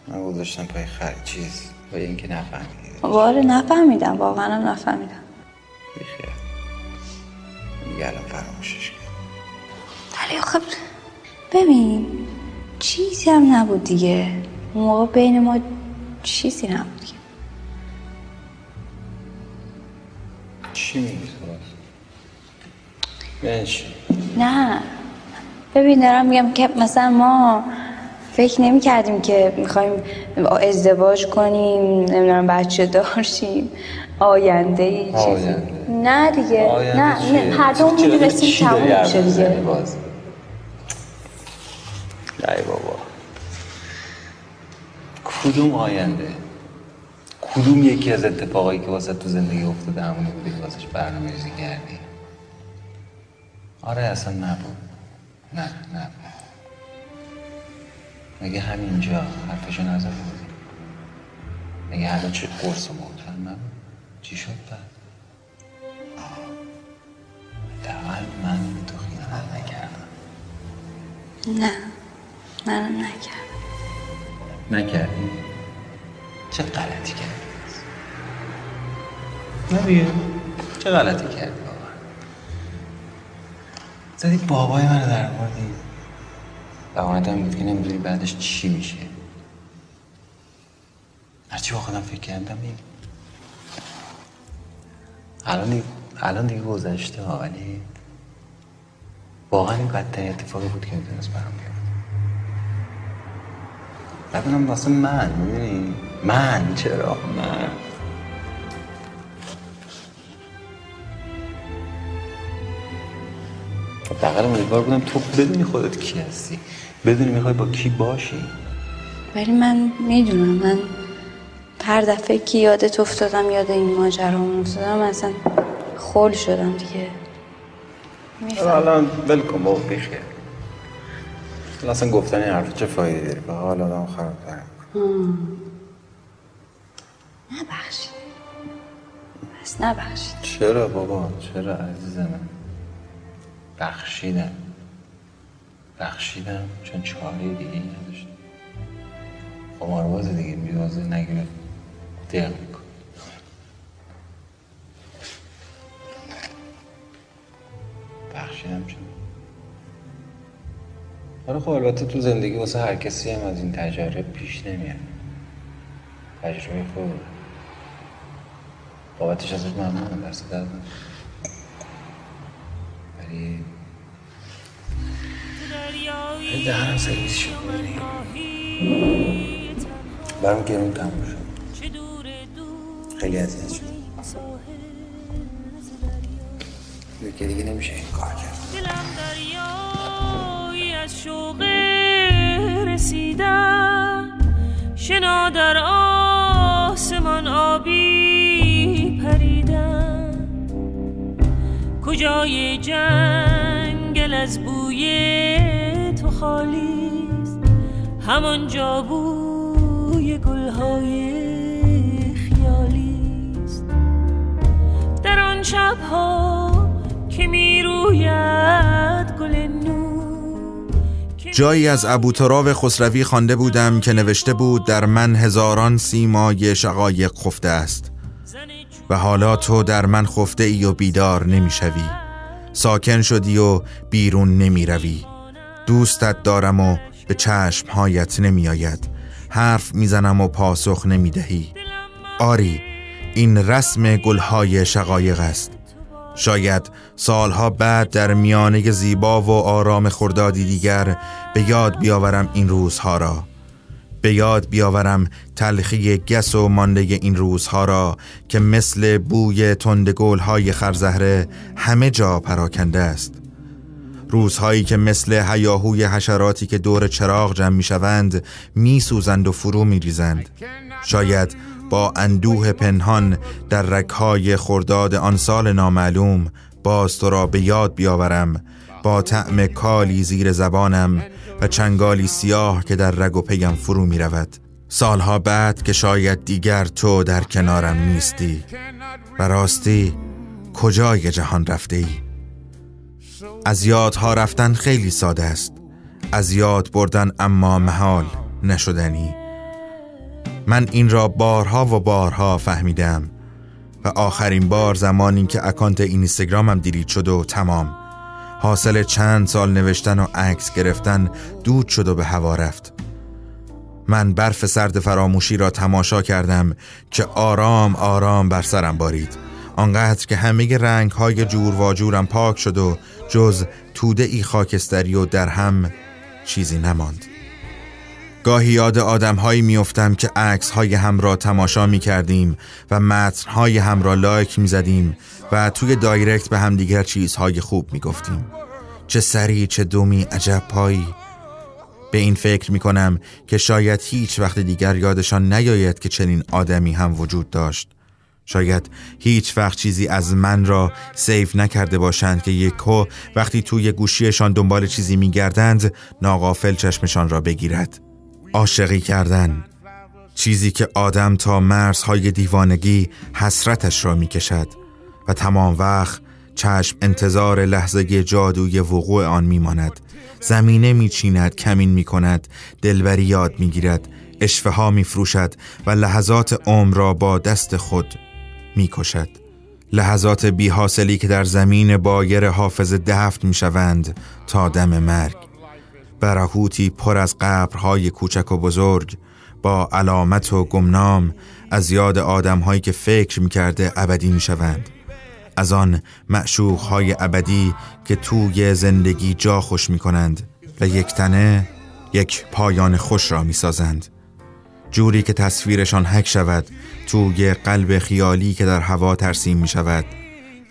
من گذاشتم پای خر چیز پای اینکه نفهمیدی. واره نفهمیدم واقعا هم نفهمیدم. بیخیال. دیگه الان فراموشش کرد ولی آخه ببین چیزی هم نبود دیگه. اون موقع بین ما چیزی نبود دیگه. چی میگی؟ تو نه. ببین دارم میگم که مثلا ما فکر نمی کردیم که می‌خوایم ازدواج کنیم نمی‌دونم بچه دارشیم آینده ای چیزی. آینده. نه دیگه آینده نه؟ نه هر دوم می‌دونستیم تموم میشه دیگه. ای بابا. کدوم آینده؟ کدوم یکی از اتفاقایی که واسه تو زندگی افتاده همونی بوده که واسش برنامه ریزی کردی؟ آره اصلا نبود. نه نبود مگه همینجا حرفشو نزده بودی مگه همه چی قرص و نبود؟ چی شد بعد؟ حداقل من به تو خیانت نکردم. نه منم نکردم نکردی؟ چه غلطی کردی؟ نه دیگه. چه غلطی کردی؟ زدی بابای من در آوردی. بهانت هم بود که نمی‌دونی بعدش چی میشه. هرچی با خودم فکر کردم این الان دیگه الان دیگه گذشته ها، ولی واقعا این بدترین اتفاقی بود که می‌تونست برام بیفته. بعدم واسه من می‌دونی؟ من چرا؟ من. بغل امیدوار بودم تو بدونی خودت کی هستی. بدونی می‌خوای با کی باشی؟ ولی من می‌دونم من هر دفعه که یادت افتادم یاد این ماجرا افتادم اصلا خول شدم دیگه. الان ول کن بابا اصلا گفتن این حرف چه فایده داره؟ به حال آدم خراب نبخشید. بس نبخشید. چرا بابا؟ چرا عزیز من بخشیدم. بخشیدم چون چاره دیگه ای نداشتم. قمارباز دیگه بیوازه نگیره دق میکن بخشیدم چون. آره خب البته تو زندگی واسه هر کسی هم از این تجربه پیش نمیاد. تجربه خوب. بابتش ازش ممنونم درست درد ولی دهنم سرویس شد. برام گرون تموم شد. خیلی اذیت شد. دیگه دیگه نمیشه این کار کرد. دلم دریایی از شوق رسیدن. شنا در آسمان آبی پریدن. کجای جنگل از بوی تو خالیست همانجا بوی گلهای خیالیست در آن شبها که می‌روید گل نور جایی از ابو تراب خسروی خوانده بودم که نوشته بود در من هزاران سیمای شقایق خفته است و حالا تو در من خفته ای و بیدار نمی‌شوی. ساکن شدی و بیرون نمی روی دوستت دارم و به چشمهایت نمی آید حرف می‌زنم و پاسخ نمی دهی آری این رسم گلهای شقایق است. شاید سالها بعد در میانه زیبا و آرام خردادی دیگر به یاد بیاورم این روزها را. به یاد بیاورم تلخی گس و مانده این روزها را که مثل بوی تندگل های خرزهره همه جا پراکنده است. روزهایی که مثل هیاهوی حشراتی که دور چراغ جمع می شوند و فرو می ریزند شاید با اندوه پنهان در رکهای خرداد آن سال نامعلوم باز تو را به یاد بیاورم با طعم کالی زیر زبانم و چنگالی سیاه که در رگ و پیم فرو می رود سالها بعد که شاید دیگر تو در کنارم نیستی و راستی کجای جهان رفته ای؟ از یادها رفتن خیلی ساده است. از یاد بردن اما محال نشدنی. من این را بارها و بارها فهمیدم و آخرین بار زمانی که اکانت اینستاگرامم دیلیت شد و تمام. حاصل چند سال نوشتن و عکس گرفتن دود شد و به هوا رفت. من برف سرد فراموشی را تماشا کردم که آرام آرام بر سرم بارید. آنقدر که همه رنگ های جور و جورم پاک شد و جز توده ای خاکستری و در هم چیزی نماند. گاهی یاد آدم هایی میافتم که عکس های هم را تماشا می کردیم و متن های هم را لایک می زدیم و توی دایرکت به هم دیگر چیزهای خوب می گفتیم چه سری چه دومی عجب پایی. به این فکر می کنم که شاید هیچ وقت دیگر یادشان نیاید که چنین آدمی هم وجود داشت. شاید هیچ وقت چیزی از من را سیف نکرده باشند که یکو وقتی توی گوشیشان دنبال چیزی میگردند ناقافل چشمشان را بگیرد. عاشقی کردن. چیزی که آدم تا مرزهای دیوانگی حسرتش را می‌کشد و تمام وقت چشم انتظار لحظه جادوی وقوع آن میماند. زمینه میچیند کمین می‌کند دلبری یاد می‌گیرد اشفه ها میفروشد و لحظات عمر را با دست خود می‌کشد. لحظات بیحاصلی که در زمین بایر حافظ دفت می‌شوند تا دم مرگ. برهوتی پر از قبرهای کوچک و بزرگ با علامت و گمنام از یاد آدمهایی که فکر می‌کرده ابدی می‌شوند. از آن معشوقهای ابدی که توی زندگی جا خوش می‌کنند و یک تنه یک پایان خوش را می‌سازند. جوری که تصویرشان حک شود توی قلب خیالی که در هوا ترسیم می شود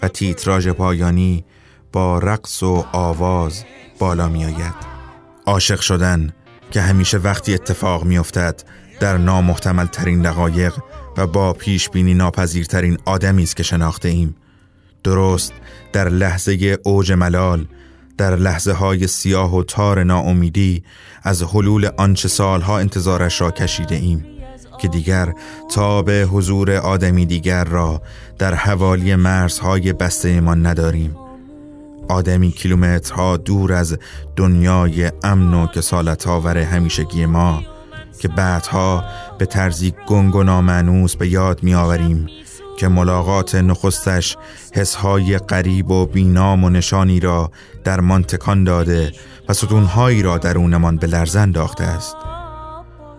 و تیتراژ پایانی با رقص و آواز بالا می آید عاشق شدن که همیشه وقتی اتفاق می افتد در نامحتمل ترین دقایق و با پیش بینی ناپذیرترین آدمی است که شناخته ایم. درست در لحظه اوج ملال در لحظه های سیاه و تار ناامیدی از حلول آنچه سالها انتظارش را کشیده ایم که دیگر تا به حضور آدمی دیگر را در حوالی مرزهای بسته ما نداریم. آدمی کیلومترها دور از دنیای امن و کسالت آور همیشگی ما که بعدها به طرزی گنگ و نامعنوس به یاد می آوریم که ملاقات نخستش حسهای قریب و بینام و نشانی را در من تکان داده و ستونهایی را درونمان به لرزه انداخته است.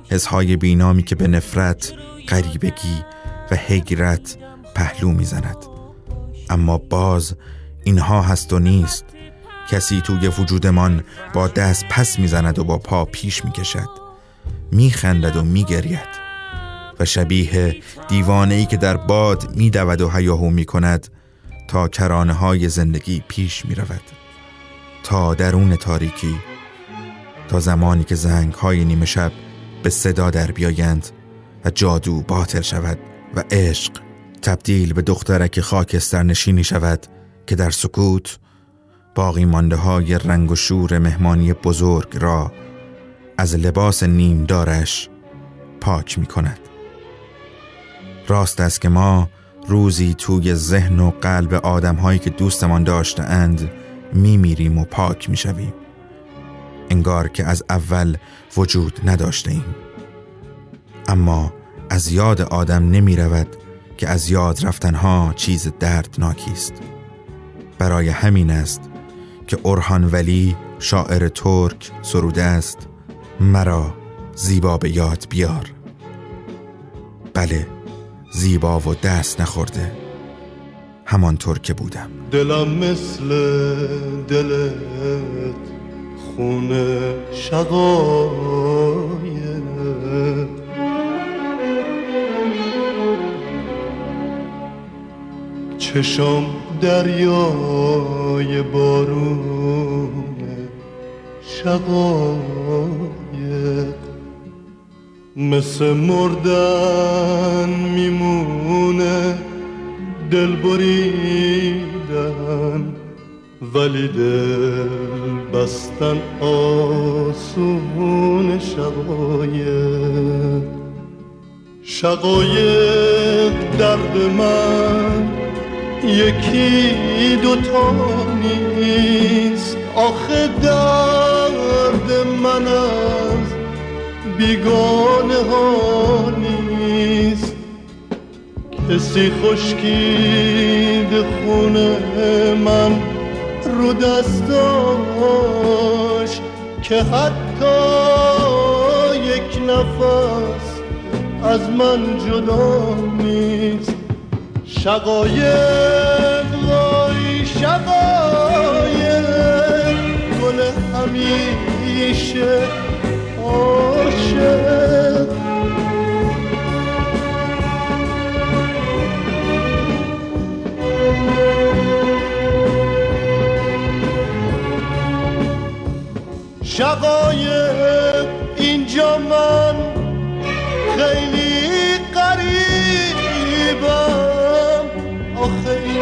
حسهای بینامی که به نفرت، غریبگی و حیرت پهلو می‌زند. اما باز اینها هست و نیست. کسی توی وجودمان با دست پس می‌زند و با پا پیش می‌کشد. میخندد و میگرید. و شبیه دیوانه ای که در باد میدود و هیاهو می‌کند تا کرانه های زندگی پیش می‌رود. تا درون تاریکی تا زمانی که زنگ های نیمه شب به صدا در بیایند و جادو باطل شود و عشق تبدیل به دخترک خاکستر نشینی شود. که در سکوت باقی مانده های رنگ و شور مهمانی بزرگ را از لباس نیم دارش پاک می کند راست است که ما روزی توی ذهن و قلب آدم هایی که دوستمان داشته اند می میریم و پاک می شویم انگار که از اول وجود نداشته ایم اما از یاد آدم نمی رود که از یاد رفتنها چیز دردناکی است. برای همین است که اورهان ولی شاعر ترک سروده است. مرا زیبا به یاد بیار. بله زیبا و دست نخورده. همانطور که بودم. دلم مثل دلت خونه شقایه چشم دریای بارون شقایق مثل مردن میمونه دل بریدن ولی دل بستن آسون شقایق. شقایق درد من یکی دوتا نیست. آخه درد من از بیگانه ها نیست. کسی خشکید خونه من رو دستاش که حتی یک نفس از من جدا نیست. شقایق وای شقایق گل همیشه عاشق. شقایق اینجا من خیلی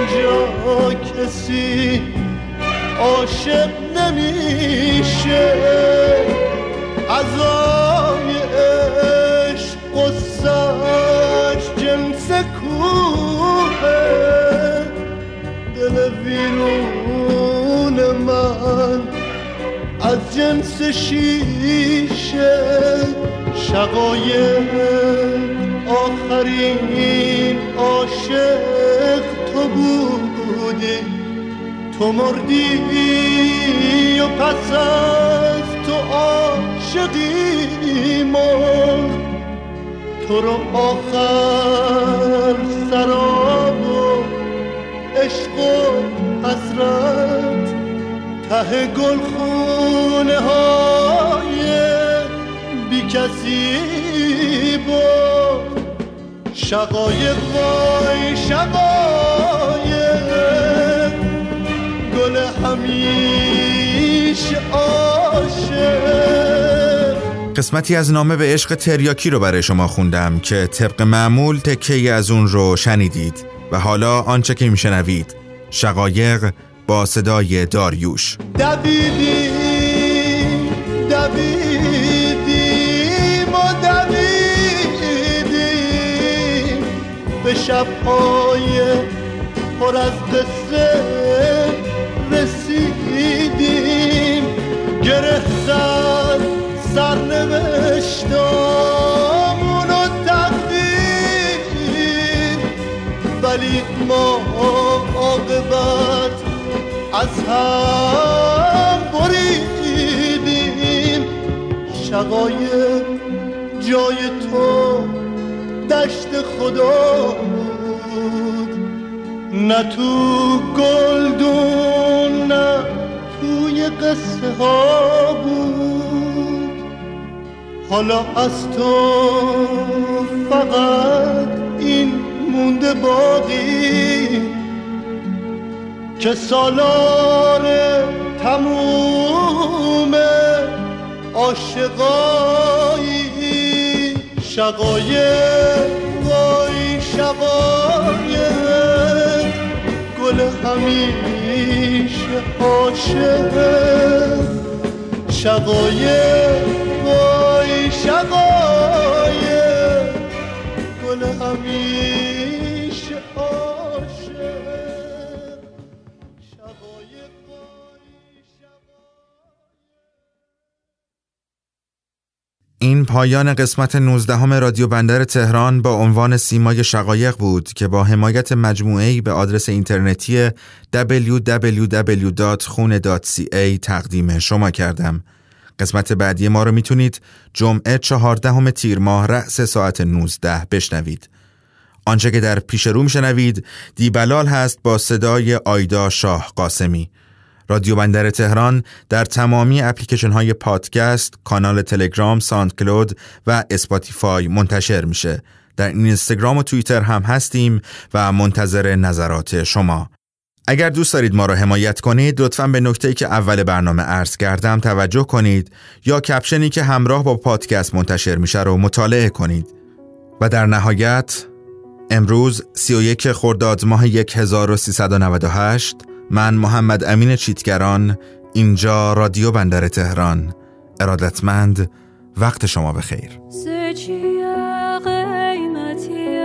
اینجا کسی عاشق نمیشه. عذای عشق قصهش جنس کوه. دل ویرون من از جنس شیشه. شقایق آخرین عاشق. تو بودی تو مردی و پس از تو عاشقی مرد تو رو آخر سراب و عشق و حسرت ته گل خونه های بی کسی بود. شقایق وای شقایق گل همیشه عاشق. قسمتی از نامه به عشق تریاکی رو برای شما خوندم که طبق معمول تکه از اون رو شنیدید و حالا آنچه که میشنوید شقایق با صدای داریوش. دویدیم دویدیم و دویدیم. به شبهای پر از قصه رسیدیم. گره زد سرنوشتامونو تقدیر ولی ما عاقبت از هم بریدیم. شقایق جای تو دشت خدا نه تو گلدون نه توی قصه ها بود. حالا از تو فقط این مونده باقی. که سالار تموم عاشقایی شقایق وای شقایق گل همیشه عاشق. شقایق وای شقایق. گل همیشه این پایان قسمت 19 رادیو بندر تهران با عنوان سیمای شقایق بود که با حمایت مجموعه‌ای به آدرس اینترنتی www.khune.ca تقدیم شما کردم. قسمت بعدی ما رو می‌تونید جمعه 14 تیر ماه رأس ساعت 19 بشنوید. آنچه که در پیش رو میشنوید دی‌بلال هست با صدای آیدا شاه قاسمی. رادیو بندر تهران در تمامی اپلیکیشن های پادکست، کانال تلگرام، ساند کلود و اسپاتیفای منتشر میشه. در این اینستاگرام و توییتر هم هستیم و منتظر نظرات شما. اگر دوست دارید ما را حمایت کنید لطفا به نکته که اول برنامه عرض کردم توجه کنید یا کپشنی که همراه با پادکست منتشر میشه رو مطالعه کنید. و در نهایت امروز 31 خرداد ماه 1398 من محمد امین چیتگران اینجا رادیو بندر تهران. ارادتمند وقت شما بخیر. قیمتیه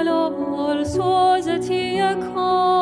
بلال بلالم دی بلال سوزتی کالم